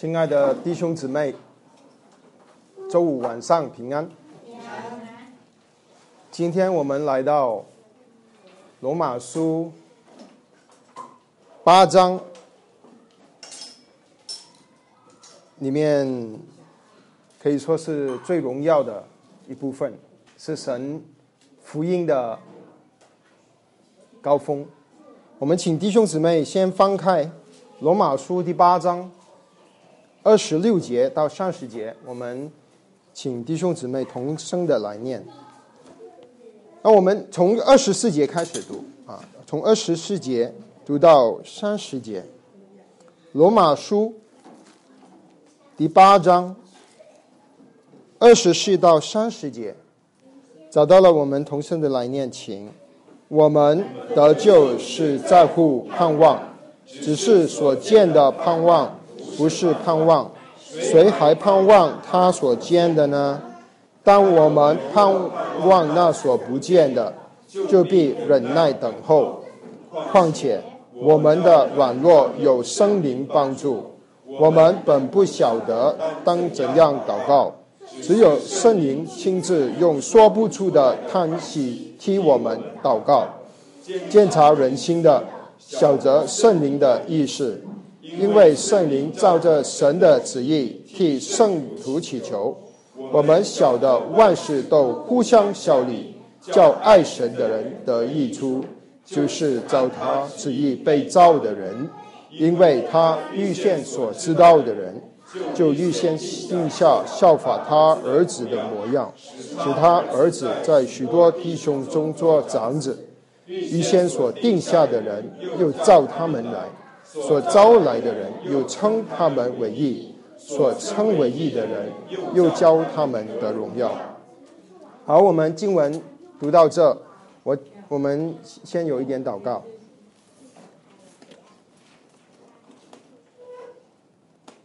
亲爱的弟兄姊妹，周五晚上平安。今天我们来到罗马书八章里面，可以说是最荣耀的一部分，是神福音的高峰。我们请弟兄姊妹先翻开罗马书第八章。二十六节到三十节，我们请弟兄姊妹同声的来念。那我们从二十四节开始读啊，从二十四节读到三十节。罗马书第八章二十四到三十节，找到了我们同声的来念，请。我们得救是在乎盼望，只是所见的盼望。不是盼望，谁还盼望他所见的呢？当我们盼望那所不见的，就必忍耐等候。况且我们的软弱有圣灵帮助，我们本不晓得当怎样祷告，只有圣灵亲自用说不出的叹息替我们祷告。监察人心的，晓得圣灵的意思。因为圣灵照着神的旨意替圣徒祈求，我们晓得万事都互相效力，叫爱神的人得益处，就是照他旨意被造的人。因为他预先所知道的人，就预先定下效法他儿子的模样，使他儿子在许多弟兄中做长子。预先所定下的人，又召他们来。所招来的人，又称他们为义；所称为义的人，又教他们的荣耀。好，我们经文读到这，我我们先有一点祷告。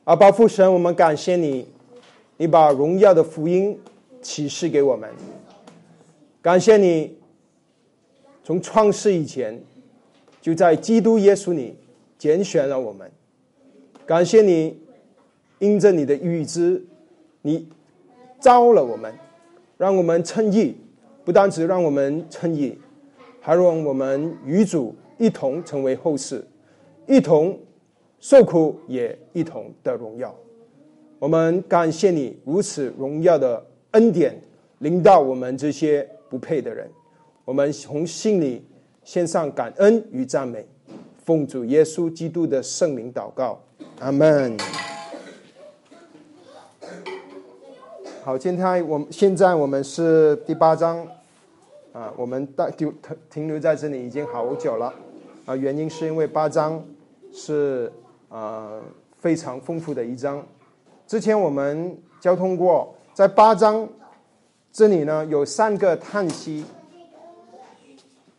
阿爸父神，我们感谢你，你把荣耀的福音启示给我们。感谢你，从创世以前，就在基督耶稣里。拣选了我们，感谢你，因着你的预知，你招了我们，让我们称义，不单只让我们称义，还让我们与主一同成为后世，一同受苦，也一同得荣耀。我们感谢你如此荣耀的恩典临到我们这些不配的人，我们从心里献上感恩与赞美。奉主耶稣基督的圣灵祷告，阿门。好，今天我们现在我们是第八章，啊，我们大就停停留在这里已经好久了，啊，原因是因为八章是啊非常丰富的一章。之前我们交通过，在八章这里呢有三个叹息，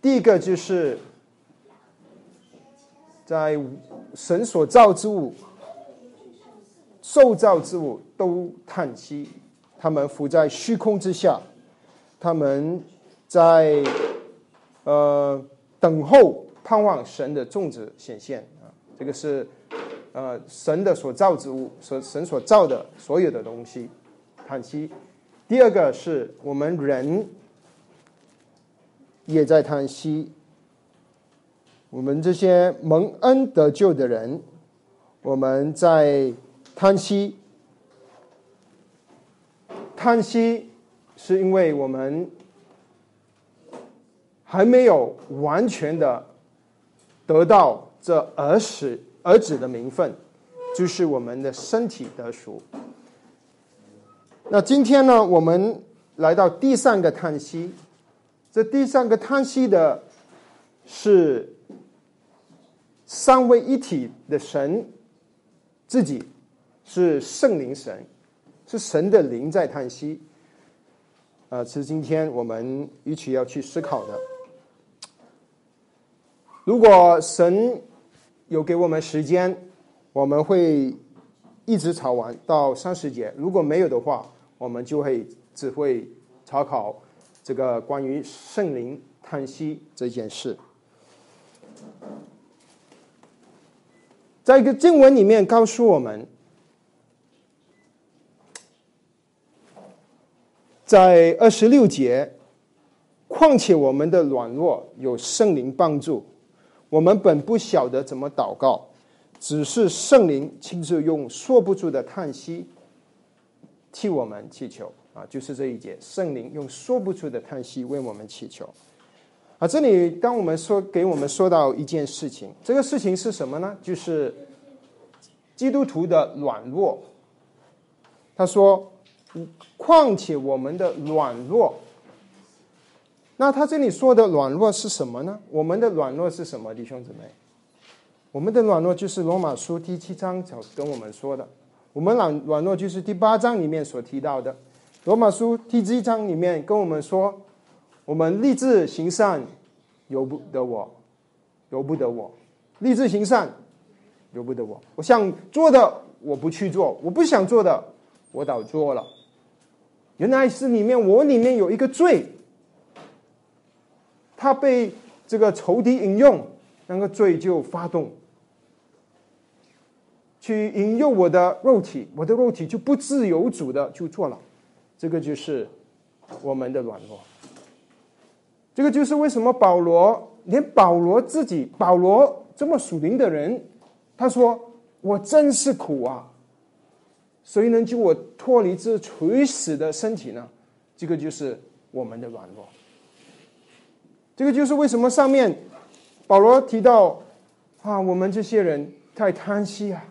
第一个就是。在神所造之物、受造之物都叹息，他们浮在虚空之下，他们在呃等候盼望神的种子显现啊。这个是呃神的所造之物，所神所造的所有的东西叹息。第二个是我们人也在叹息。我们这些蒙恩得救的人，我们在叹息，叹息是因为我们还没有完全的得到这儿子儿子的名分，就是我们的身体得赎。那今天呢，我们来到第三个叹息，这第三个叹息的是。三位一体的神，自己是圣灵神，是神的灵在叹息。呃，这是今天我们一起要去思考的。如果神有给我们时间，我们会一直吵完到三十节；如果没有的话，我们就会只会查考这个关于圣灵叹息这件事。在一个经文里面告诉我们在二十六节况且我们的软弱有圣灵帮助我们本不晓得怎么祷告只是圣灵亲自用说不出的叹息替我们祈求。啊就是这一节圣灵用说不出的叹息为我们祈求。啊，这里当我们说给我们说到一件事情，这个事情是什么呢？就是基督徒的软弱。他说：“况且我们的软弱。”那他这里说的软弱是什么呢？我们的软弱是什么，弟兄姊妹？我们的软弱就是罗马书第七章所跟我们说的。我们软软弱就是第八章里面所提到的。罗马书第七章里面跟我们说。我们立志行善，由不得我，由不得我；立志行善，由不得我。我想做的，我不去做；我不想做的，我倒做了。原来是里面我里面有一个罪，他被这个仇敌引用，那个罪就发动，去引诱我的肉体，我的肉体就不自由主的就做了。这个就是我们的软弱。这个就是为什么保罗连保罗自己，保罗这么属灵的人，他说：“我真是苦啊！谁能救我脱离这垂死的身体呢？”这个就是我们的软弱。这个就是为什么上面保罗提到啊，我们这些人太贪心啊，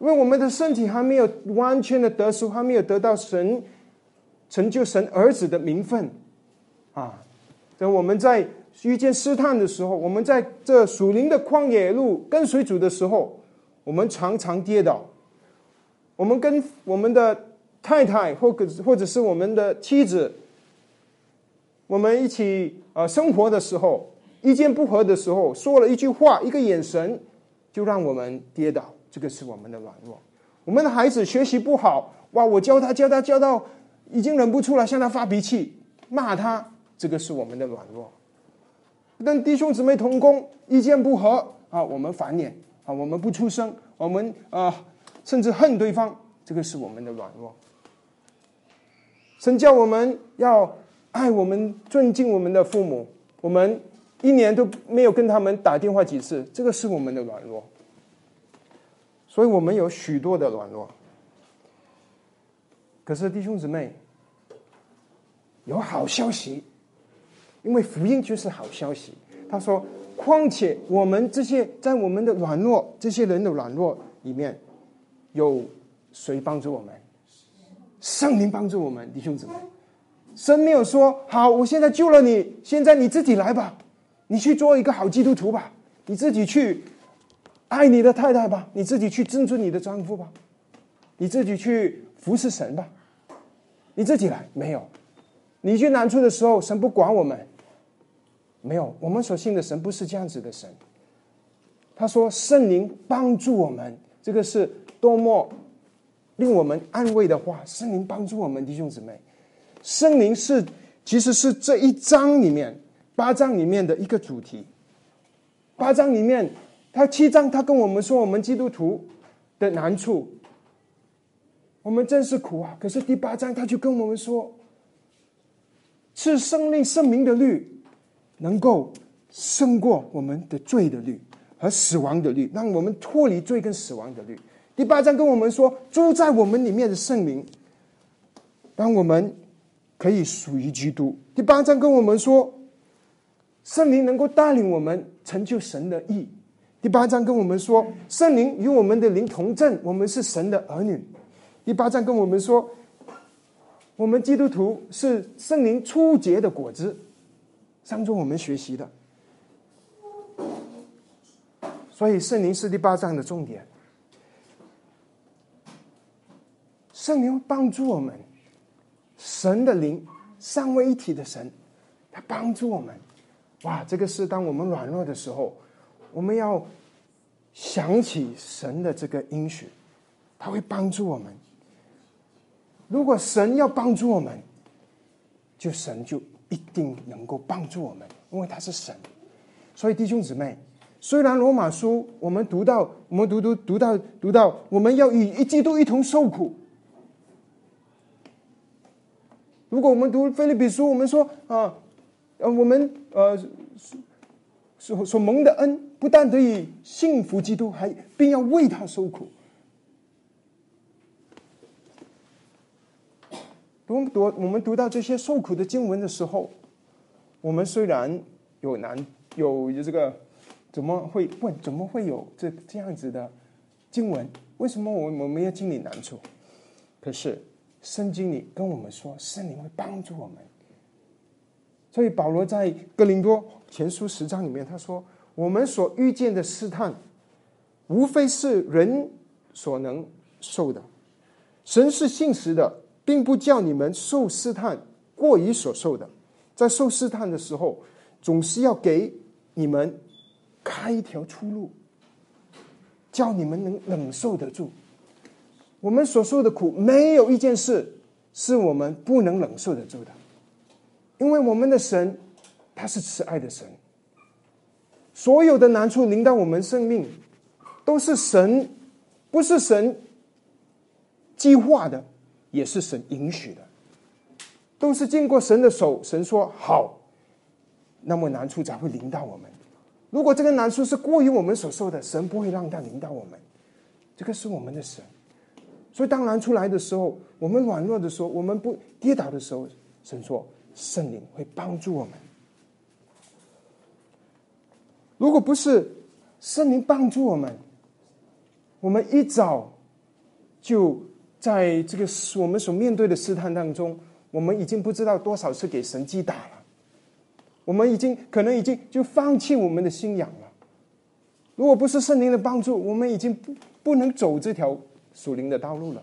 因为我们的身体还没有完全的得赎，还没有得到神成就神儿子的名分啊。我们在遇见试探的时候，我们在这属灵的旷野路跟随主的时候，我们常常跌倒。我们跟我们的太太，或者或者是我们的妻子，我们一起呃生活的时候，意见不合的时候，说了一句话，一个眼神，就让我们跌倒。这个是我们的软弱。我们的孩子学习不好，哇！我教他教他教到已经忍不住了，向他发脾气，骂他。这个是我们的软弱，跟弟兄姊妹同工意见不合啊，我们反脸啊，我们不出声，我们啊甚至恨对方，这个是我们的软弱。神叫我们要爱我们、尊敬我们的父母，我们一年都没有跟他们打电话几次，这个是我们的软弱。所以我们有许多的软弱，可是弟兄姊妹有好消息。因为福音就是好消息。他说：“况且我们这些在我们的软弱，这些人的软弱里面，有谁帮助我们？圣灵帮助我们，弟兄姊妹。神没有说好，我现在救了你，现在你自己来吧，你去做一个好基督徒吧，你自己去爱你的太太吧，你自己去尊重你的丈夫吧，你自己去服侍神吧，你自己来。没有，你去难处的时候，神不管我们。”没有，我们所信的神不是这样子的神。他说：“圣灵帮助我们，这个是多么令我们安慰的话。”圣灵帮助我们，弟兄姊妹，圣灵是其实是这一章里面八章里面的一个主题。八章里面，他七章他跟我们说我们基督徒的难处，我们真是苦啊！可是第八章他就跟我们说，是生命圣明的律。能够胜过我们的罪的律和死亡的律，让我们脱离罪跟死亡的律。第八章跟我们说，住在我们里面的圣灵，让我们可以属于基督。第八章跟我们说，圣灵能够带领我们成就神的意。第八章跟我们说，圣灵与我们的灵同证，我们是神的儿女。第八章跟我们说，我们基督徒是圣灵初结的果子。当中我们学习的，所以圣灵是第八章的重点。圣灵帮助我们，神的灵三位一体的神，他帮助我们。哇，这个是当我们软弱的时候，我们要想起神的这个应许，他会帮助我们。如果神要帮助我们，就神就。一定能够帮助我们，因为他是神。所以弟兄姊妹，虽然罗马书我们读到，我们读读读到读到，我们要与一基督一同受苦，如果我们读菲利比书，我们说啊，呃，我们呃所所蒙的恩，不但得以幸福基督，还并要为他受苦。读读我们读到这些受苦的经文的时候，我们虽然有难有这个，怎么会问？怎么会有这这样子的经文？为什么我我们要经历难处？可是圣经里跟我们说，圣灵会帮助我们。所以保罗在哥林多前书十章里面他说：“我们所遇见的试探，无非是人所能受的。神是信实的。”并不叫你们受试探过于所受的，在受试探的时候，总是要给你们开一条出路，叫你们能忍受得住。我们所受的苦，没有一件事是我们不能忍受得住的，因为我们的神他是慈爱的神，所有的难处临到我们生命，都是神，不是神计划的。也是神允许的，都是经过神的手，神说好，那么难处才会临到我们。如果这个难处是过于我们所受的，神不会让它临到我们。这个是我们的神，所以当难出来的时候，我们软弱的时候，我们不跌倒的时候，神说圣灵会帮助我们。如果不是圣灵帮助我们，我们一早就。在这个我们所面对的试探当中，我们已经不知道多少次给神击打了，我们已经可能已经就放弃我们的信仰了。如果不是圣灵的帮助，我们已经不不能走这条属灵的道路了。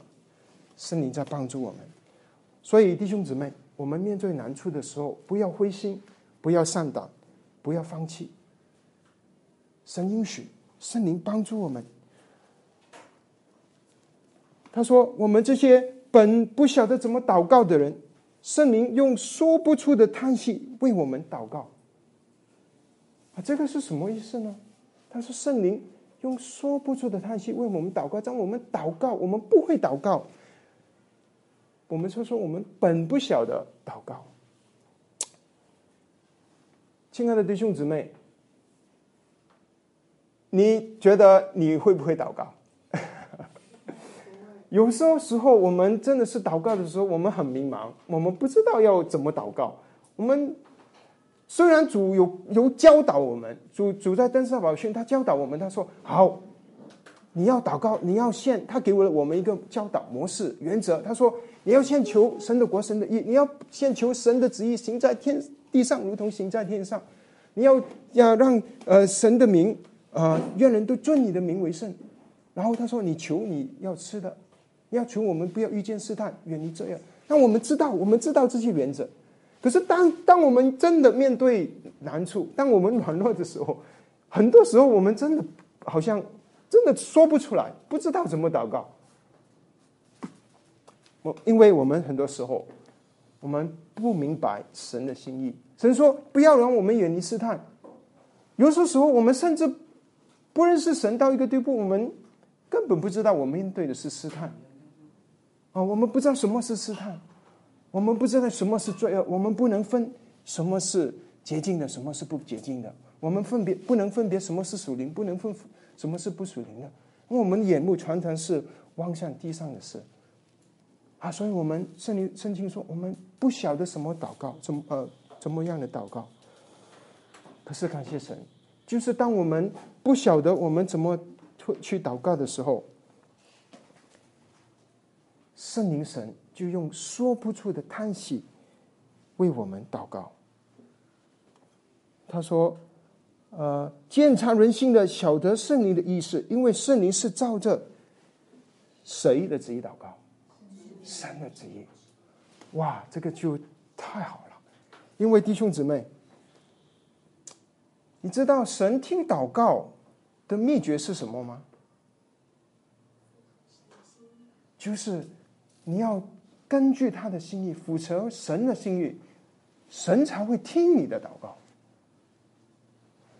圣灵在帮助我们，所以弟兄姊妹，我们面对难处的时候，不要灰心，不要上当，不要放弃。神应许，圣灵帮助我们。他说：“我们这些本不晓得怎么祷告的人，圣灵用说不出的叹息为我们祷告。啊，这个是什么意思呢？他说：圣灵用说不出的叹息为我们祷告。当我们祷告，我们不会祷告。我们说说我们本不晓得祷告。亲爱的弟兄姊妹，你觉得你会不会祷告？”有时候时候，我们真的是祷告的时候，我们很迷茫，我们不知道要怎么祷告。我们虽然主有有教导我们，主主在登山宝训，他教导我们，他说：“好，你要祷告，你要献。”他给我了我们一个教导模式原则。他说：“你要献求神的国，神的意，你要献求神的旨意行在天地上，如同行在天上。你要要让呃神的名啊，愿人都尊你的名为圣。”然后他说：“你求你要吃的。”要求我们不要遇见试探，远离这样。那我们知道，我们知道这些原则。可是当当我们真的面对难处，当我们软弱的时候，很多时候我们真的好像真的说不出来，不知道怎么祷告。我因为我们很多时候我们不明白神的心意。神说不要让我们远离试探。有些时候我们甚至不认识神到一个地步，我们根本不知道我们面对的是试探。啊，我们不知道什么是试探，我们不知道什么是罪恶，我们不能分什么是洁净的，什么是不洁净的，我们分别不能分别什么是属灵，不能分什么是不属灵的，因为我们眼目常常是望向地上的事，啊，所以我们圣灵圣经说，我们不晓得什么祷告，怎么呃怎么样的祷告，可是感谢神，就是当我们不晓得我们怎么去祷告的时候。圣灵神就用说不出的叹息为我们祷告。他说：“呃，鉴察人心的，晓得圣灵的意思，因为圣灵是照着谁的旨意祷告？神的旨意。哇，这个就太好了！因为弟兄姊妹，你知道神听祷告的秘诀是什么吗？就是。”你要根据他的心意，符合神的心意，神才会听你的祷告。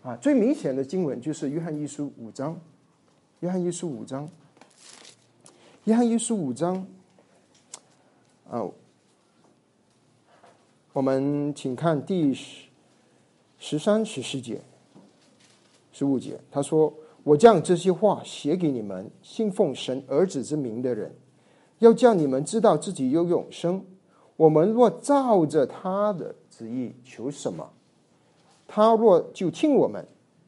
啊，最明显的经文就是约翰一书五章，约翰一书五章，约翰一书五章，啊，我们请看第十十三、十四节、十五节，他说：“我将这些话写给你们，信奉神儿子之名的人，要叫你们知道自己有永生。我们若照着他的旨意求什么，他若就听我们，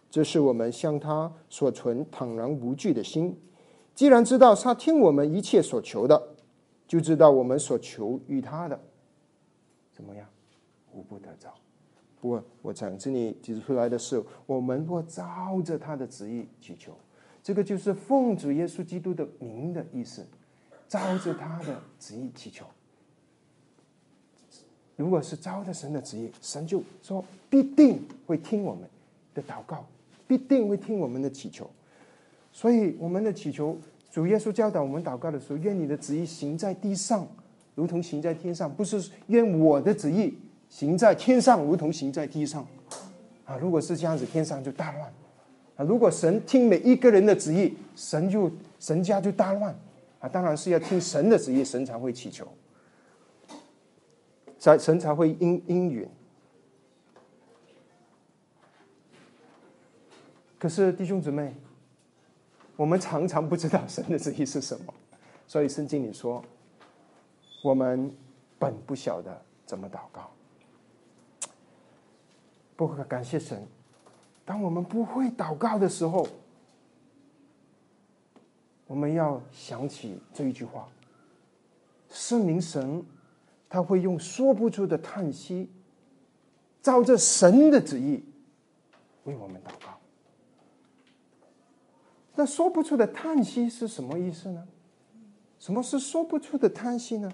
这是我们向他所存坦然无惧的心。既然知道他听我们一切所求的，就知道我们所求于他的怎么样。”无不得着。不过，我讲这里提出来的是，我们若照着他的旨意祈求，这个就是奉主耶稣基督的名的意思，照着他的旨意祈求。如果是照着神的旨意，神就说必定会听我们的祷告，必定会听我们的祈求。所以，我们的祈求，主耶稣教导我们祷告的时候，愿你的旨意行在地上，如同行在天上，不是愿我的旨意。行在天上，如同行在地上，啊！如果是这样子，天上就大乱，啊！如果神听每一个人的旨意，神就神家就大乱，啊！当然是要听神的旨意，神才会祈求，才神才会应应允。可是弟兄姊妹，我们常常不知道神的旨意是什么，所以圣经里说，我们本不晓得怎么祷告。不过感谢神。当我们不会祷告的时候，我们要想起这一句话：圣灵神他会用说不出的叹息，照着神的旨意为我们祷告。那说不出的叹息是什么意思呢？什么是说不出的叹息呢？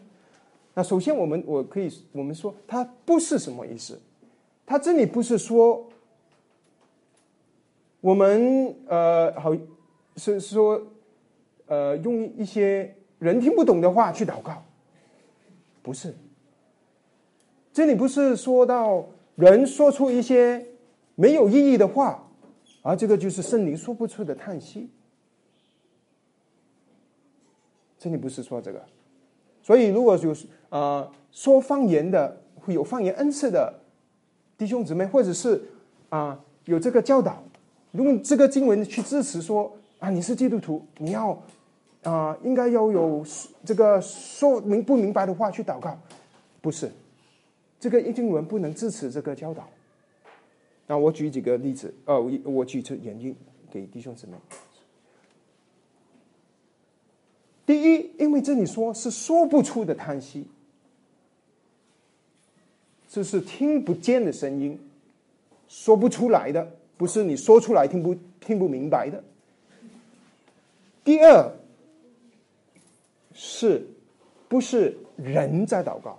那首先，我们我可以我们说，它不是什么意思。他这里不是说我们呃好是说呃用一些人听不懂的话去祷告，不是。这里不是说到人说出一些没有意义的话，而这个就是圣灵说不出的叹息。这里不是说这个，所以如果有啊说方言的，会有方言恩赐的。弟兄姊妹，或者是啊，有这个教导，用这个经文去支持说啊，你是基督徒，你要啊，应该要有这个说明不明白的话去祷告，不是这个经文不能支持这个教导。那我举几个例子，呃，我我举出眼睛给弟兄姊妹。第一，因为这里说是说不出的叹息。这是听不见的声音，说不出来的，不是你说出来听不听不明白的。第二，是不是人在祷告？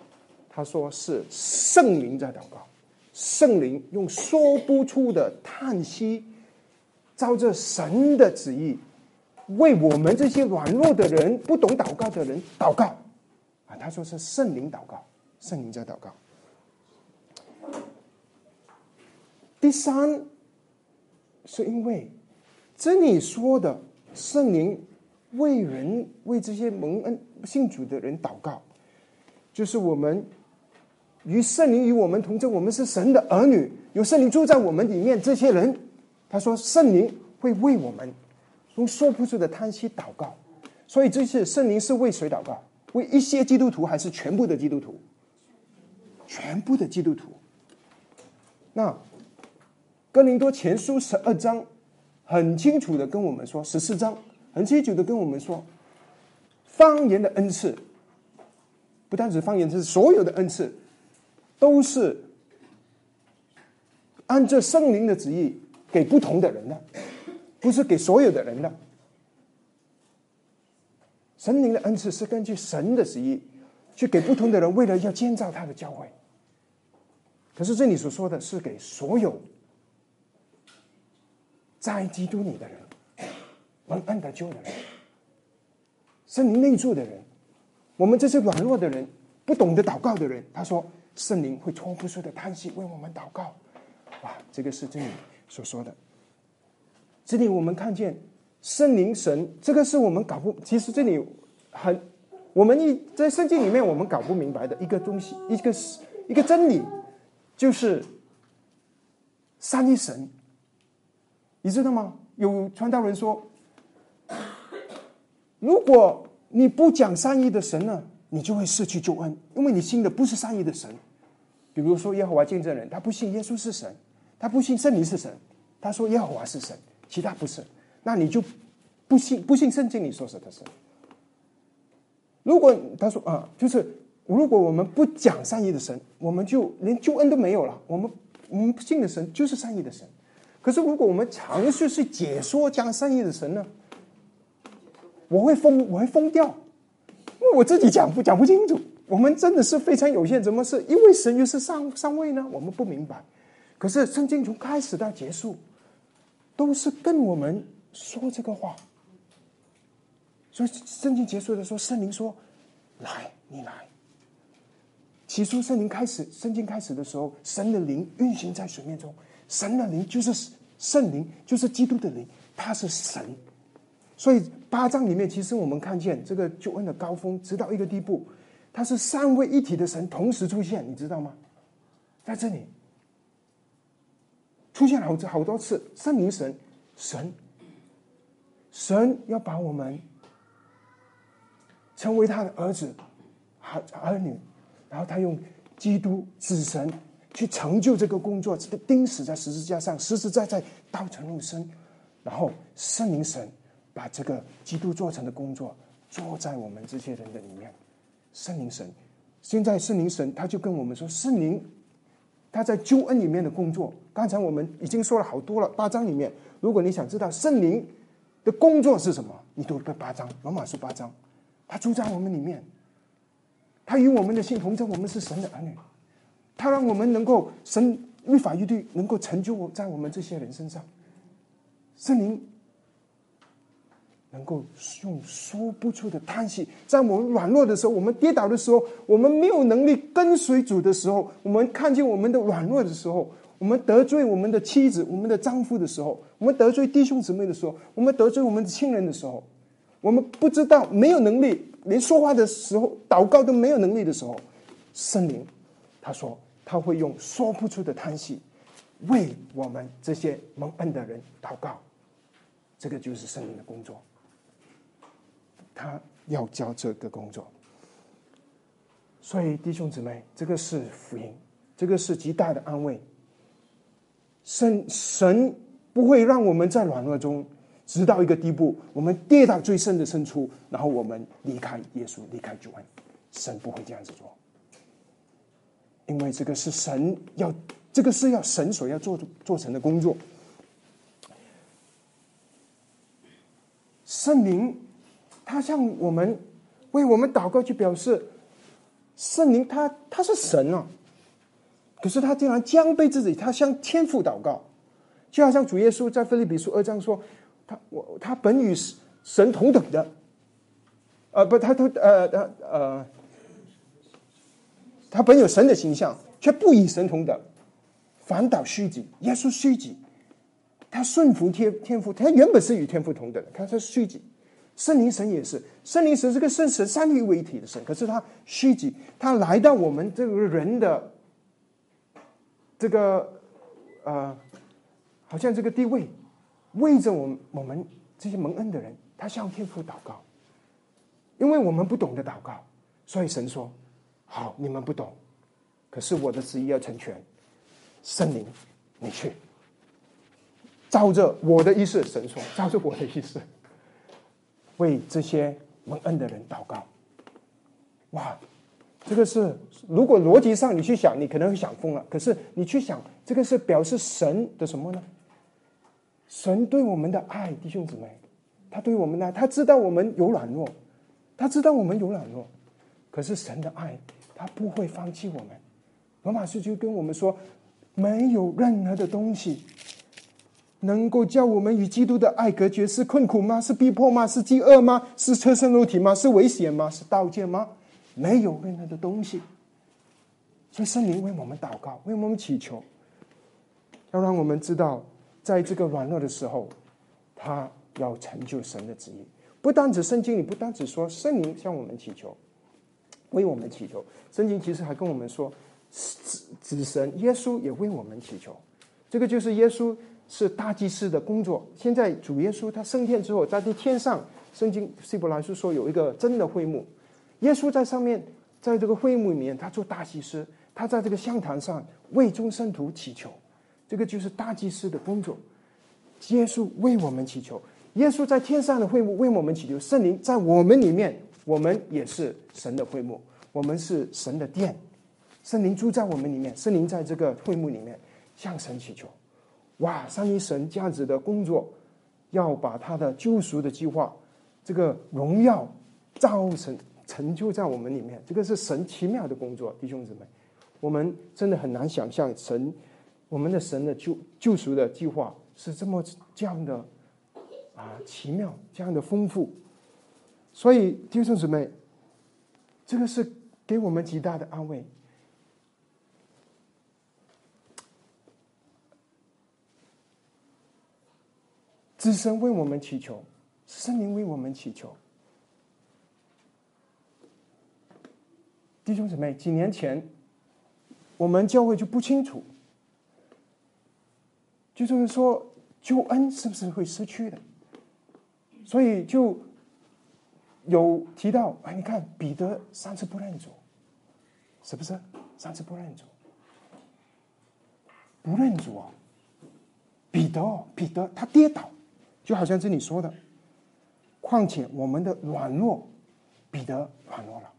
他说是圣灵在祷告，圣灵用说不出的叹息，照着神的旨意，为我们这些软弱的人、不懂祷告的人祷告。啊，他说是圣灵祷告，圣灵在祷告。第三，是因为这里说的圣灵为人为这些蒙恩信主的人祷告，就是我们与圣灵与我们同在，我们是神的儿女，有圣灵住在我们里面。这些人，他说圣灵会为我们用说不出的叹息祷告。所以这次圣灵是为谁祷告？为一些基督徒还是全部的基督徒？全部的基督徒。那。哥林多前书十二章很清楚的跟我们说，十四章很清楚的跟我们说，方言的恩赐不单指方言，是所有的恩赐都是按照圣灵的旨意给不同的人的，不是给所有的人的。神灵的恩赐是根据神的旨意去给不同的人，为了要建造他的教会。可是这里所说的是给所有。在基督里的人，蒙恩得救的人，圣灵内住的人，我们这些软弱的人，不懂得祷告的人，他说圣灵会托不出的叹息为我们祷告。哇，这个是这里所说的。这里我们看见圣灵神，这个是我们搞不，其实这里很，我们一在圣经里面我们搞不明白的一个东西，一个一个真理，就是三一神。你知道吗？有传道人说，如果你不讲善意的神呢，你就会失去救恩，因为你信的不是善意的神。比如说耶和华见证人，他不信耶稣是神，他不信圣灵是神，他说耶和华是神，其他不是，那你就不信不信圣经里说是的神。如果他说啊，就是如果我们不讲善意的神，我们就连救恩都没有了。我们我们信的神就是善意的神。可是如果我们尝试去解说讲善意的神呢，我会疯，我会疯掉，因为我自己讲不讲不清楚。我们真的是非常有限，怎么是一位神又是上上位呢？我们不明白。可是圣经从开始到结束，都是跟我们说这个话。所以圣经结束的时候，圣灵说：“来，你来。”起初圣灵开始，圣经开始的时候，神的灵运行在水面中。神的灵就是圣灵，就是基督的灵，他是神。所以八章里面，其实我们看见这个救恩的高峰，直到一个地步，它是三位一体的神同时出现，你知道吗？在这里出现好多好多次，圣灵神，神，神要把我们。成为他的儿子、儿儿女，然后他用基督子神去成就这个工作，钉死在十字架上，实实在在道成肉身，然后圣灵神把这个基督做成的工作做在我们这些人的里面。圣灵神，现在圣灵神他就跟我们说，圣灵他在救恩里面的工作。刚才我们已经说了好多了，八章里面，如果你想知道圣灵的工作是什么，你读个八章，罗马书八章。他住在我们里面，他与我们的心同在，我们是神的儿女，他让我们能够神律法一律能够成就在我们这些人身上，圣灵能够用说不出的叹息，在我们软弱的时候，我们跌倒的时候，我们没有能力跟随主的时候，我们看见我们的软弱的时候，我们得罪我们的妻子、我们的丈夫的时候，我们得罪弟兄姊妹的时候，我们得罪我们的亲人的时候。我们不知道，没有能力，连说话的时候、祷告都没有能力的时候，圣灵他说他会用说不出的叹息为我们这些蒙恩的人祷告。这个就是圣灵的工作，他要教这个工作。所以弟兄姊妹，这个是福音，这个是极大的安慰。神神不会让我们在软弱中。直到一个地步，我们跌到最深的深处，然后我们离开耶稣，离开主恩。神不会这样子做，因为这个是神要，这个是要神所要做做成的工作。圣灵，他向我们为我们祷告，去表示圣灵他他是神啊，可是他竟然将被自己，他向天父祷告，就好像主耶稣在菲利比书二章说。他我他本与神同等的，呃不，他他呃呃呃，他本有神的形象，却不以神同等，反倒虚己。耶稣虚己，他顺服天天父，他原本是与天父同等的，他是虚己。圣灵神也是，圣灵神是个圣神三位一体的神，可是他虚己，他来到我们这个人的这个呃，好像这个地位。为着我们我们这些蒙恩的人，他向天父祷告，因为我们不懂得祷告，所以神说：“好，你们不懂，可是我的旨意要成全。圣灵，你去，照着我的意思。”神说：“照着我的意思，为这些蒙恩的人祷告。”哇，这个是如果逻辑上你去想，你可能会想疯了。可是你去想，这个是表示神的什么呢？神对我们的爱，弟兄姊妹，他对我们的爱，他知道我们有软弱，他知道我们有软弱，可是神的爱，他不会放弃我们。罗马书就跟我们说，没有任何的东西能够叫我们与基督的爱隔绝，是困苦吗？是逼迫吗？是饥饿吗？是车身肉体吗？是危险吗？是刀剑吗？没有任何的东西。所以圣灵为我们祷告，为我们祈求，要让我们知道。在这个软弱的时候，他要成就神的旨意。不单指圣经里，不单只说圣灵向我们祈求，为我们祈求。圣经其实还跟我们说，子子神耶稣也为我们祈求。这个就是耶稣是大祭司的工作。现在主耶稣他升天之后，在这天上，圣经希伯来书说有一个真的会幕，耶稣在上面，在这个会幕里面，他做大祭司，他在这个香坛上为众圣徒祈求。这个就是大祭司的工作。耶稣为我们祈求，耶稣在天上的会幕为我们祈求，圣灵在我们里面，我们也是神的会幕，我们是神的殿，圣灵住在我们里面，圣灵在这个会幕里面。向神祈求，哇！三一神这样子的工作，要把他的救赎的计划，这个荣耀造成成就在我们里面，这个是神奇妙的工作，弟兄姊妹，我们真的很难想象神，我们的神的救救赎的计划是这么这样的啊奇妙，这样的丰富，所以弟兄姊妹，这个是给我们极大的安慰。子神为我们祈求，圣灵为我们祈求。弟兄姊妹，几年前我们教会就不清楚，就是说救恩是不是会失去的，所以就有提到，哎，你看彼得三次不认主，是不是三次不认主？不认主啊！彼得，彼得他跌倒。就好像这里说的，况且我们的软弱，彼得软弱了。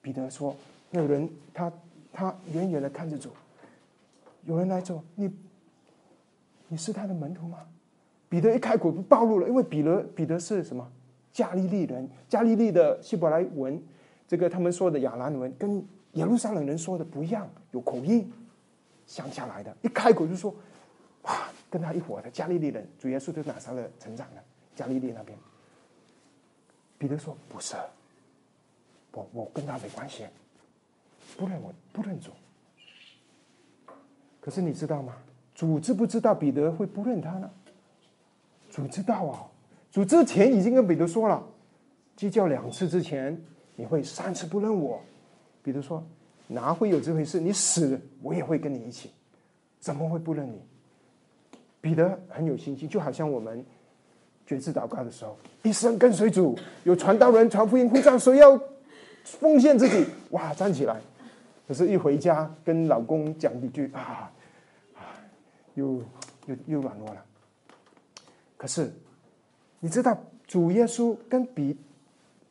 彼得说：“有人他他远远的看着走，有人来走，你你是他的门徒吗？”彼得一开口就暴露了，因为彼得彼得是什么？加利利人，加利利的希伯来文，这个他们说的亚兰文跟耶路撒冷人说的不一样，有口音，乡下来的，一开口就说：“！”跟他一伙的加利利人，主耶稣就拿撒勒成长的加利利那边。彼得说：“不是，我我跟他没关系，不认我不认主。”可是你知道吗？主知不知道彼得会不认他呢？主知道啊，主之前已经跟彼得说了，鸡叫两次之前，你会三次不认我。彼得说：“哪会有这回事？你死，我也会跟你一起，怎么会不认你？”彼得很有信心，就好像我们决志祷告的时候，一生跟随主，有传道人传福音，会长说要奉献自己，哇，站起来。可是，一回家跟老公讲几句啊，啊，又又又软弱了。可是，你知道主耶稣跟彼，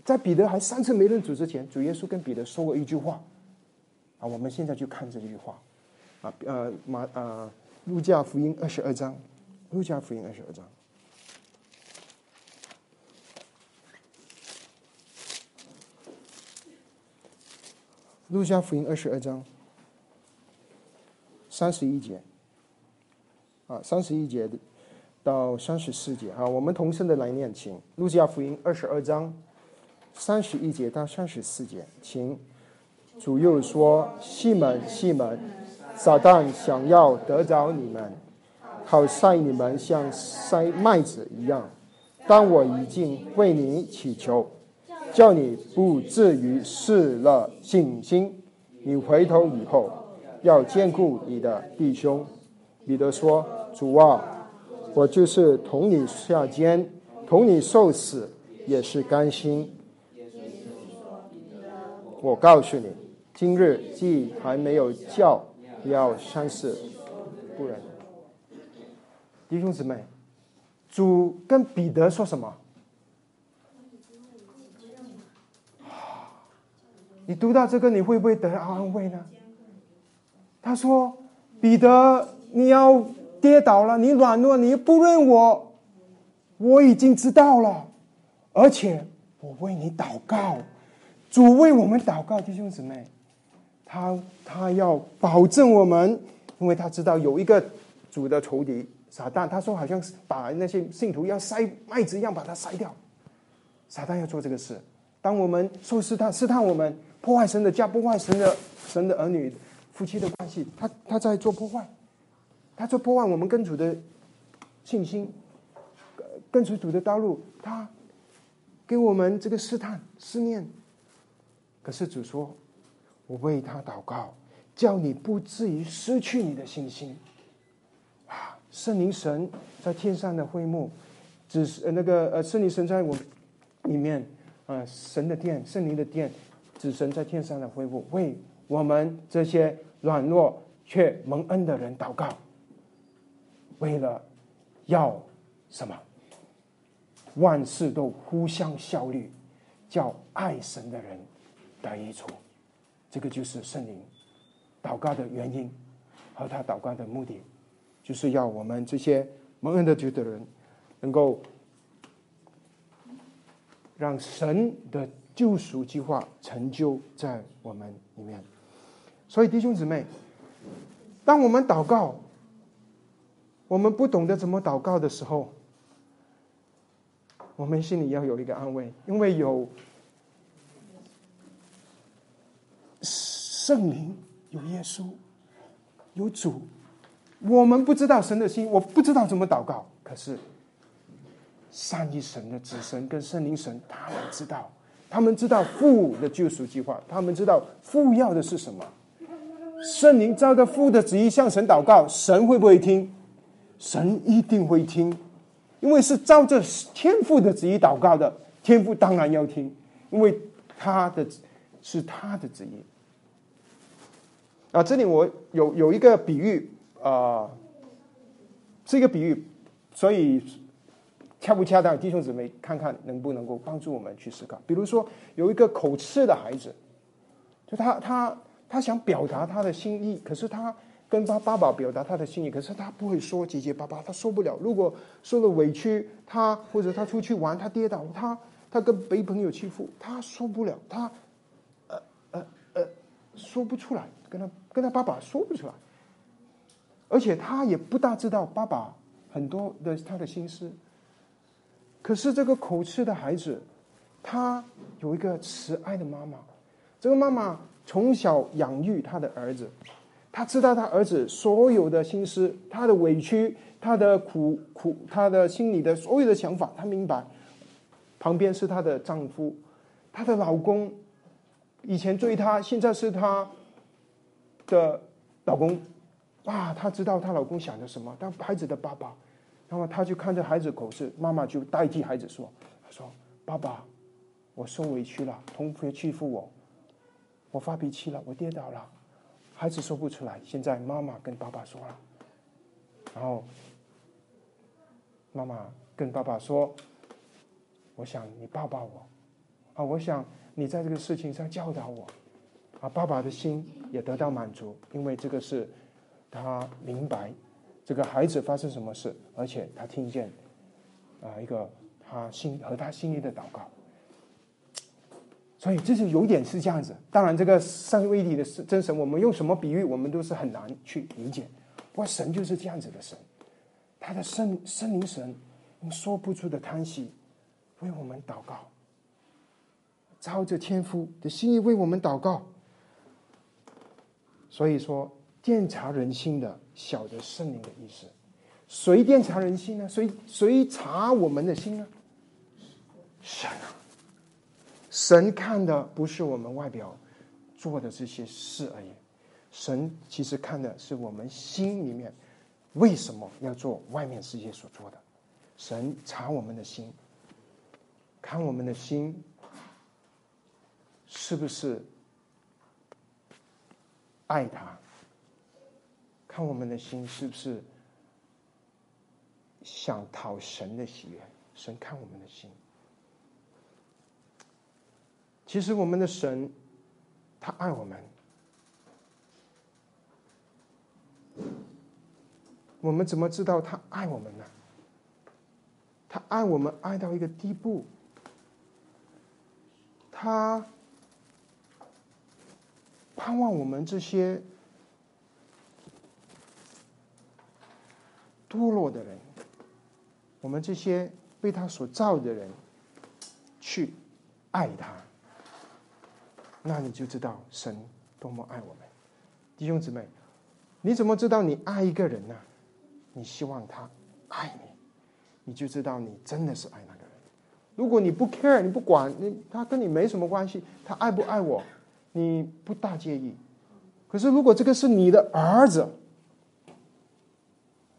在彼得还三次没认主之前，主耶稣跟彼得说过一句话啊。我们现在就看这句话啊，呃，马啊。路加福音二十二章，路加福音二十二章，路加福音二十二章。三十一节，啊，三十一节到三十四节。啊，我们同声的来念，请路加福音二十二章三十一节到三十四节，请主又说：“西门，西门。”撒旦想要得着你们，好晒你们像晒麦子一样。但我已经为你祈求，叫你不至于失了信心。你回头以后，要兼顾你的弟兄。彼得说：“主啊，我就是同你下监，同你受死，也是甘心。我告诉你，今日既还没有叫。”要相似，不然，弟兄姊妹，主跟彼得说什么？你读到这个，你会不会得到安慰呢？他说：“彼得，你要跌倒了，你软弱，你不认我，我已经知道了，而且我为你祷告，主为我们祷告，弟兄姊妹。”他他要保证我们，因为他知道有一个主的仇敌撒旦。他说好像是把那些信徒要筛麦子一样把它筛掉。撒旦要做这个事。当我们受试探，试探我们破坏神的家，破坏神的神的儿女夫妻的关系，他他在做破坏，他做破坏我们跟主的信心，跟随主的道路。他给我们这个试探思念。可是主说。我为他祷告，叫你不至于失去你的信心。啊，圣灵神在天上的会幕，只是那个呃，圣灵神在我里面啊，神的殿，圣灵的殿，子神在天上的会幕，为我们这些软弱却蒙恩的人祷告，为了要什么？万事都互相效力，叫爱神的人得益处。这个就是圣灵祷告的原因和他祷告的目的，就是要我们这些蒙恩的主的人，能够让神的救赎计划成就在我们里面。所以弟兄姊妹，当我们祷告，我们不懂得怎么祷告的时候，我们心里要有一个安慰，因为有圣灵，有耶稣，有主。我们不知道神的心，我不知道怎么祷告。可是，三一神的子神跟圣灵神，他们知道，他们知道父的救赎计划，他们知道父要的是什么。圣灵照着父的旨意向神祷告，神会不会听？神一定会听。因为是照着天父的旨意祷告的，天父当然要听，因为他的是他的旨意。啊，这里我有有一个比喻啊，是一个比喻，所以恰不恰当？弟兄姊妹，看看能不能够帮助我们去思考。比如说，有一个口吃的孩子，就他他他想表达他的心意，可是他。跟他爸爸表达他的心意，可是他不会说结结巴巴，他受不了。如果受了委屈，他或者他出去玩，他跌倒，他他跟被朋友欺负，他说不了，他呃呃呃说不出来，跟他跟他爸爸说不出来，而且他也不大知道爸爸很多的他的心思。可是这个口吃的孩子，他有一个慈爱的妈妈，这个妈妈从小养育他的儿子。他知道他儿子所有的心思，他的委屈，他的苦苦，他的心里的所有的想法，他明白。旁边是她的丈夫，她的老公，以前追她，现在是她的老公。哇，她知道她老公想着什么，当孩子的爸爸。那么她就看着孩子口是，妈妈就代替孩子说：“她说，爸爸，我受委屈了，同学欺负我，我发脾气了，我跌倒了。”孩子说不出来，现在妈妈跟爸爸说了，然后妈妈跟爸爸说：“我想你抱抱我，啊，我想你在这个事情上教导我，啊，爸爸的心也得到满足，因为这个是他明白这个孩子发生什么事，而且他听见啊一个他心和他心意的祷告。”所以这是有点是这样子，当然这个三位一体的真神，我们用什么比喻，我们都是很难去理解。不过神就是这样子的神，他的圣圣灵神用说不出的叹息为我们祷告，照着天父的心意为我们祷告。所以说，鉴察人心的，晓得圣灵的意思。谁鉴察人心呢？谁谁查我们的心呢？神啊！神看的不是我们外表做的这些事而已，神其实看的是我们心里面为什么要做外面世界所做的。神查我们的心，看我们的心是不是爱他，看我们的心是不是想讨神的喜悦。神看我们的心。其实我们的神，他爱我们。我们怎么知道他爱我们呢？他爱我们爱到一个地步，他盼望我们这些堕落的人，我们这些被他所造的人，去爱他。那你就知道神多么爱我们，弟兄姊妹，你怎么知道你爱一个人呢？你希望他爱你，你就知道你真的是爱那个人。如果你不 care，你不管，你他跟你没什么关系，他爱不爱我，你不大介意，可是如果这个是你的儿子，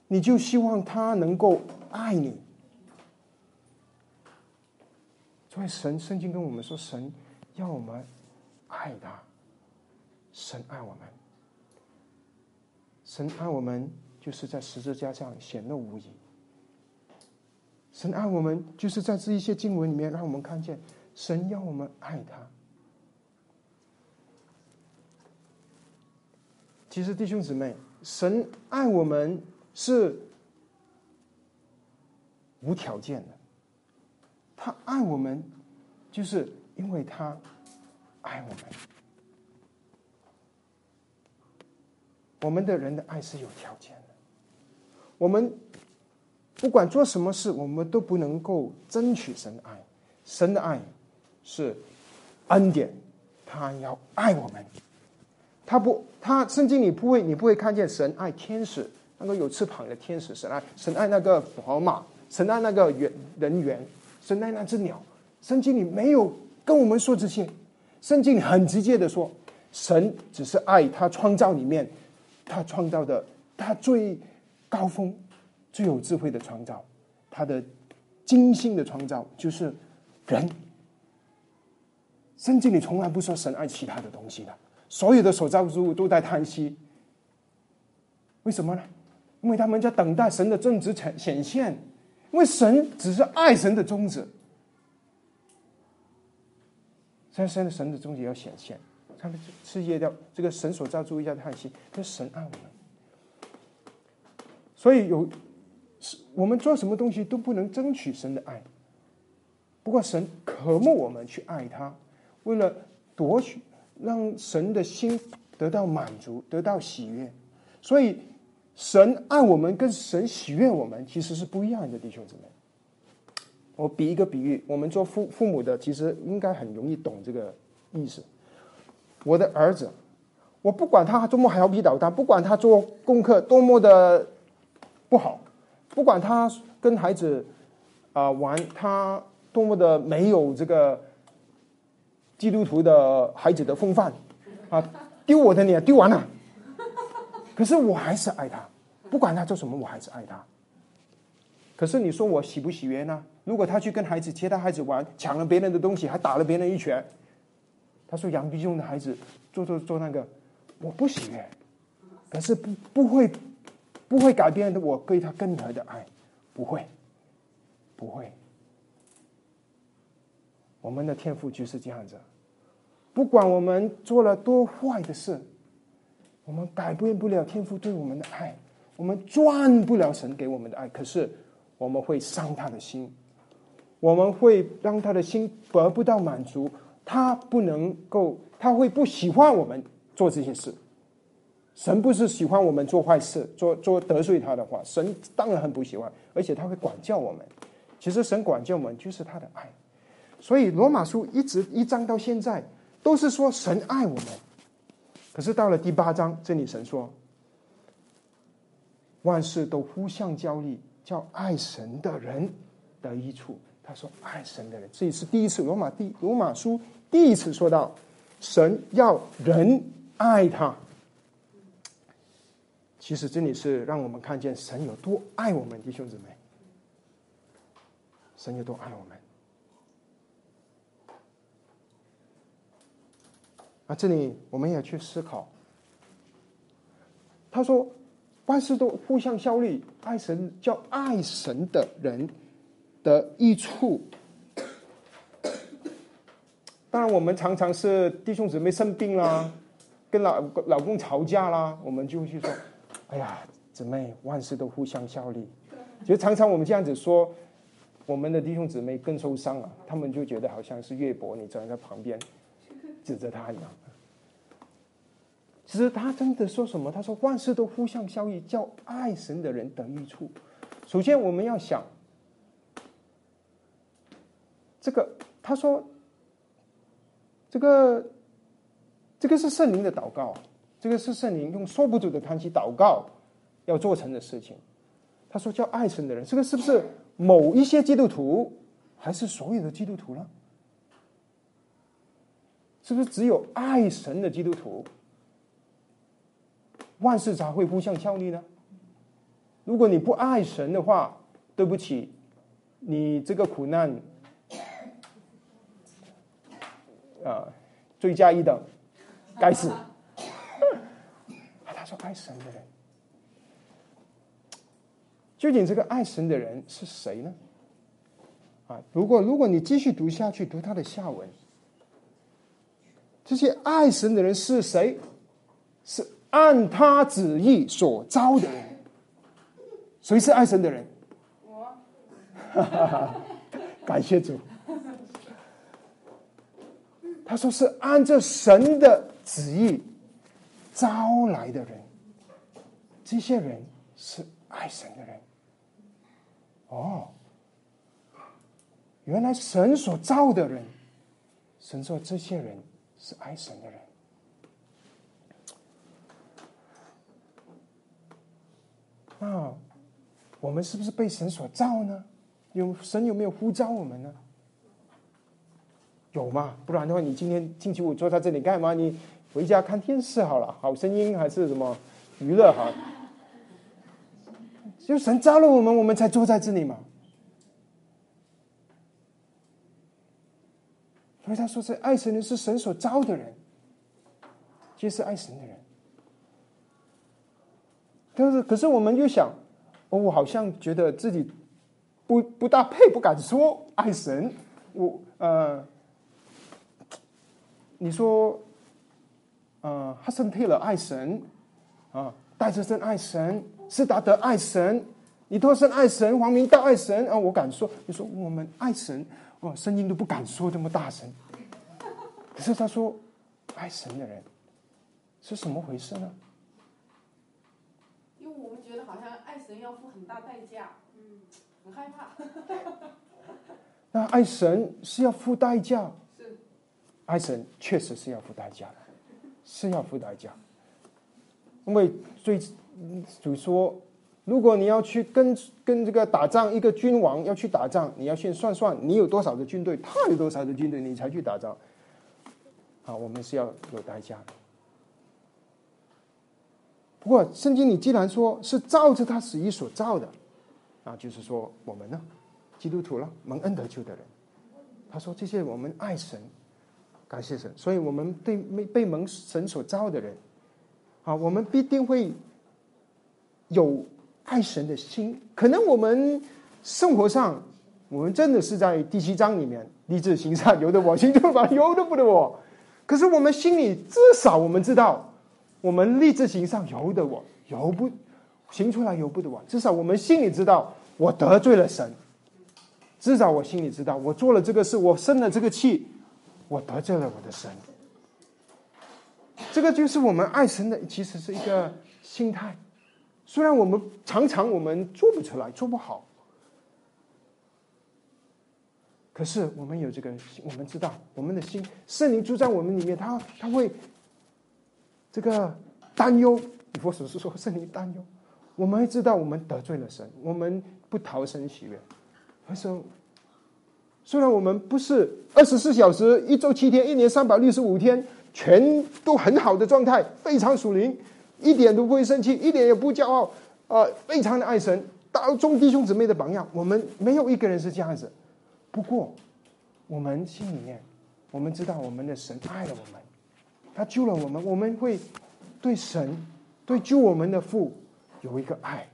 你就希望他能够爱你。所以神圣经跟我们说，神要我们爱他，神爱我们，神爱我们就是在十字架上显露无疑。神爱我们，就是在这一些经文里面，让我们看见神要我们爱他。其实弟兄姊妹，神爱我们是无条件的。他爱我们，就是因为他爱我们。我们的人的爱是有条件的。我们不管做什么事，我们都不能够争取神的爱。神的爱是恩典，他要爱我们。他不，他圣经里不会，你不会看见神爱天使，那个有翅膀的天使，神爱神爱那个宝马，神爱那个人人员。神爱那只鸟，圣经里没有跟我们说这些，圣经很直接的说，神只是爱他创造里面，他创造的他最高峰、最有智慧的创造，他的精心的创造就是人。圣经里从来不说神爱其他的东西的，所有的所造之物都在叹息，为什么呢？因为他们在等待神的正直显显现。因为神只是爱神的宗旨，在神的神的宗旨要显现，他们世界要这个神所造出一下叹息，是神爱我们，所以有我们做什么东西都不能争取神的爱。不过神渴慕我们去爱他，为了夺取让神的心得到满足，得到喜悦，所以。神爱我们跟神喜悦我们其实是不一样的，弟兄姊妹。我比一个比喻，我们做父父母的其实应该很容易懂这个意思。我的儿子，我不管他多么调皮捣蛋，不管他做功课多么的不好，不管他跟孩子啊玩他多么的没有这个基督徒的孩子的风范啊，丢我的脸丢完了。可是我还是爱他，不管他做什么，我还是爱他。可是你说我喜不喜悦呢？如果他去跟孩子、其他孩子玩，抢了别人的东西，还打了别人一拳，他说杨必中的孩子做做做那个，我不喜悦。可是不不会不会改变的，我对他更多的爱，不会不会。我们的天赋就是这样子，不管我们做了多坏的事。我们改变不了天父对我们的爱，我们赚不了神给我们的爱。可是我们会伤他的心，我们会让他的心得不到满足。他不能够，他会不喜欢我们做这些事。神不是喜欢我们做坏事，做做得罪他的话，神当然很不喜欢，而且他会管教我们。其实神管教我们就是他的爱。所以罗马书一直一章到现在都是说神爱我们。可是到了第八章，这里神说：“万事都互相交易，叫爱神的人得益处。”他说：“爱神的人，这也是第一次。罗马第罗马书第一次说到，神要人爱他。其实这里是让我们看见神有多爱我们，弟兄姊妹，神有多爱我们。”这里我们也去思考。他说：“万事都互相效力，爱神叫爱神的人的益处。”当然，我们常常是弟兄姊妹生病啦，跟老老公吵架啦，我们就会去说：“哎呀，姊妹，万事都互相效力。”其实常常我们这样子说，我们的弟兄姊妹更受伤了，他们就觉得好像是岳伯你站在旁边。指责他一样，其实他真的说什么？他说万事都互相效益，叫爱神的人得益处。首先，我们要想这个，他说这个这个是圣灵的祷告，这个是圣灵用说不准的叹息祷告要做成的事情。他说叫爱神的人，这个是不是某一些基督徒，还是所有的基督徒呢？是不是只有爱神的基督徒万事才会互相效力呢？如果你不爱神的话，对不起，你这个苦难，啊，罪加一等，该死。他说爱神的人，究竟这个爱神的人是谁呢？啊，如果如果你继续读下去，读他的下文，这些爱神的人是谁？是按他旨意所招的人。谁是爱神的人？我。感谢主。他说是按照神的旨意招来的人。这些人是爱神的人。哦，原来神所造的人，神说这些人是爱神的人。那我们是不是被神所造呢？有神有没有呼召我们呢？有吗？不然的话，你今天星期五坐在这里干嘛？你回家看电视好了，好声音还是什么娱乐好？就神招了我们，我们才坐在这里嘛。所以他说：“是爱神的是神所招的人，就是爱神的人。”但是，可是我们又想，哦，我好像觉得自己不不大配，不敢说爱神。我呃，你说，呃，哈森泰勒爱神啊，戴哲森爱神，斯达德爱神，尼托森爱神，黄明道爱神啊，我敢说，你说我们爱神。哦，声音都不敢说这么大声。可是他说，爱神的人是什么回事呢？因为我们觉得好像爱神要付很大代价，嗯，很害怕。那爱神是要付代价？是。爱神确实是要付代价的，是要付代价。因为最就说。如果你要去跟跟这个打仗，一个君王要去打仗，你要先算算你有多少的军队，他有多少的军队，你才去打仗。啊，我们是要有代价的。不过圣经，里既然说是照着他旨意所造的，啊，就是说我们呢，基督徒了，蒙恩得救的人，他说这些我们爱神，感谢神，所以我们对被被蒙神所造的人，啊，我们必定会有。爱神的心，可能我们生活上，我们真的是在第七章里面立志行善，由得我行，就把由得不得我。可是我们心里至少我们知道，我们立志行善由得我，由不行出来由不得我。至少我们心里知道，我得罪了神。至少我心里知道，我做了这个事，我生了这个气，我得罪了我的神。这个就是我们爱神的，其实是一个心态。虽然我们常常我们做不出来，做不好，可是我们有这个，我们知道我们的心圣灵住在我们里面，他他会这个担忧。你佛所是说圣灵担忧，我们会知道我们得罪了神，我们不逃生喜悦。他说，虽然我们不是二十四小时、一周七天、一年三百六十五天全都很好的状态，非常属灵。一点都不会生气，一点也不骄傲，呃，非常的爱神，当众弟兄姊妹的榜样。我们没有一个人是这样子。不过，我们心里面，我们知道我们的神爱了我们，他救了我们，我们会对神、对救我们的父有一个爱。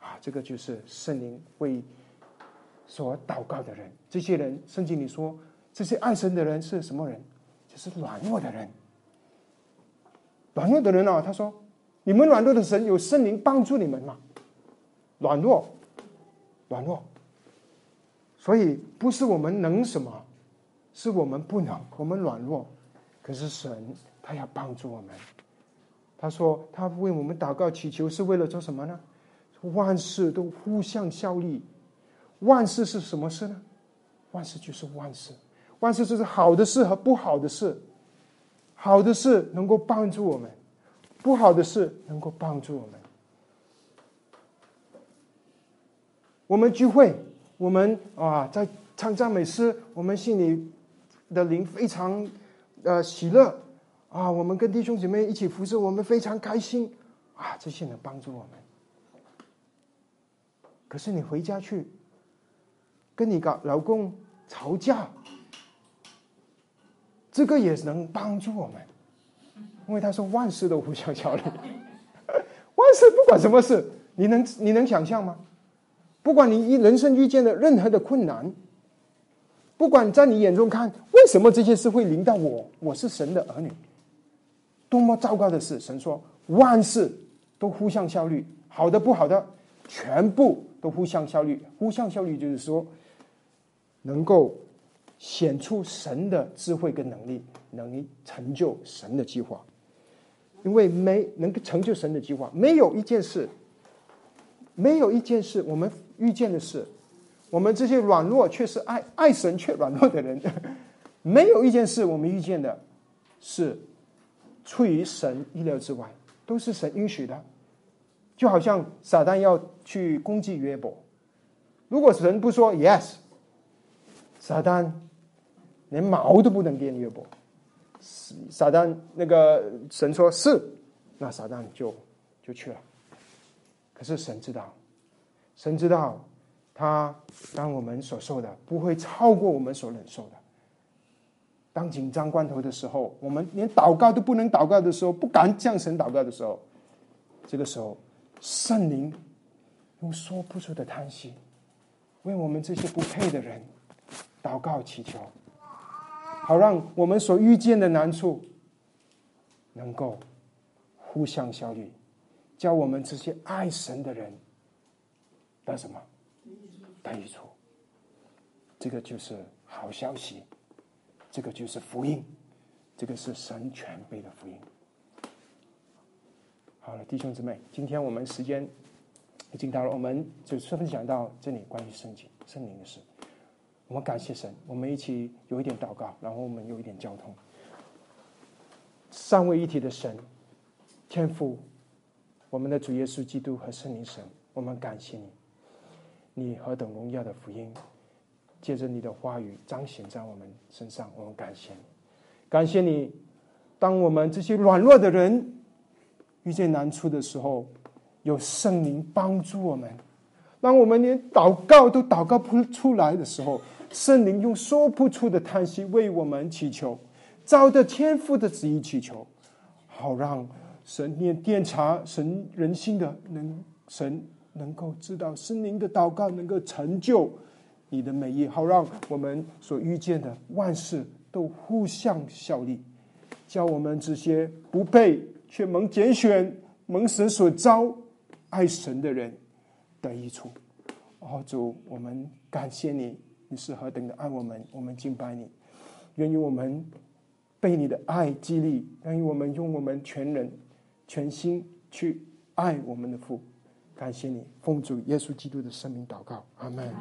啊，这个就是圣灵为所祷告的人。这些人，圣经里说，这些爱神的人是什么人？就是软弱的人。软弱的人啊，他说：“你们软弱的神有圣灵帮助你们吗？”软弱，软弱，所以不是我们能什么，是我们不能，我们软弱。可是神他要帮助我们。他说他为我们祷告祈求是为了做什么呢？万事都互相效力。万事是什么事呢？万事就是万事，万事就是好的事和不好的事。好的事能够帮助我们，不好的事能够帮助我们。我们聚会，我们啊，在唱赞美诗，我们心里的灵非常呃喜乐啊，我们跟弟兄姐妹一起服侍，我们非常开心啊，这些能帮助我们。可是你回家去跟你搞老公吵架，这个也能帮助我们，因为他说万事都互相效力，万事不管什么事，你能你能想象吗？不管你一人生遇见的任何的困难，不管在你眼中看为什么这些事会临到我，我是神的儿女，多么糟糕的事！神说万事都互相效力，好的不好的全部都互相效力。互相效力就是说，能够显出神的智慧跟能力，能成就神的计划。因为没能够成就神的计划，没有一件事，没有一件事我们。遇见的是，我们这些软弱却是爱爱神却软弱的人，没有一件事我们遇见的是出于神意料之外，都是神允许的。就好像撒旦要去攻击约伯，如果神不说 yes，撒旦连毛都不能变约伯。撒旦那个神说是，那撒旦就就去了。可是神知道。神知道，他让我们所受的不会超过我们所忍受的。当紧张关头的时候，我们连祷告都不能祷告的时候，不敢向神祷告的时候，这个时候，圣灵用说不出的叹息，为我们这些不配的人祷告祈求，好让我们所遇见的难处能够互相效力，教我们这些爱神的人。得什么？得益处。这个就是好消息，这个就是福音，这个是神全备的福音。好了，弟兄姊妹，今天我们时间已经到了，我们就分享到这里关于圣经、圣灵的事。我们感谢神，我们一起有一点祷告，然后我们有一点交通。三位一体的神，天父，我们的主耶稣基督和圣灵神，我们感谢你。你何等荣耀的福音，借着你的话语彰显在我们身上，我们感谢你，感谢你。当我们这些软弱的人遇见难处的时候，有圣灵帮助我们；当我们连祷告都祷告不出来的时候，圣灵用说不出的叹息为我们祈求，照着天父的旨意祈求，好让神念电查神人心的能神。能够知道圣灵的祷告能够成就你的美意，好让我们所遇见的万事都互相效力，叫我们这些不配却蒙拣选、蒙神所招、爱神的人得益处。哦，主，我们感谢你，你是何等的爱我们，我们敬拜你。愿意我们被你的爱激励，愿意我们用我们全人、全心去爱我们的父。感谢你，奉主耶稣基督的生命祷告，阿门。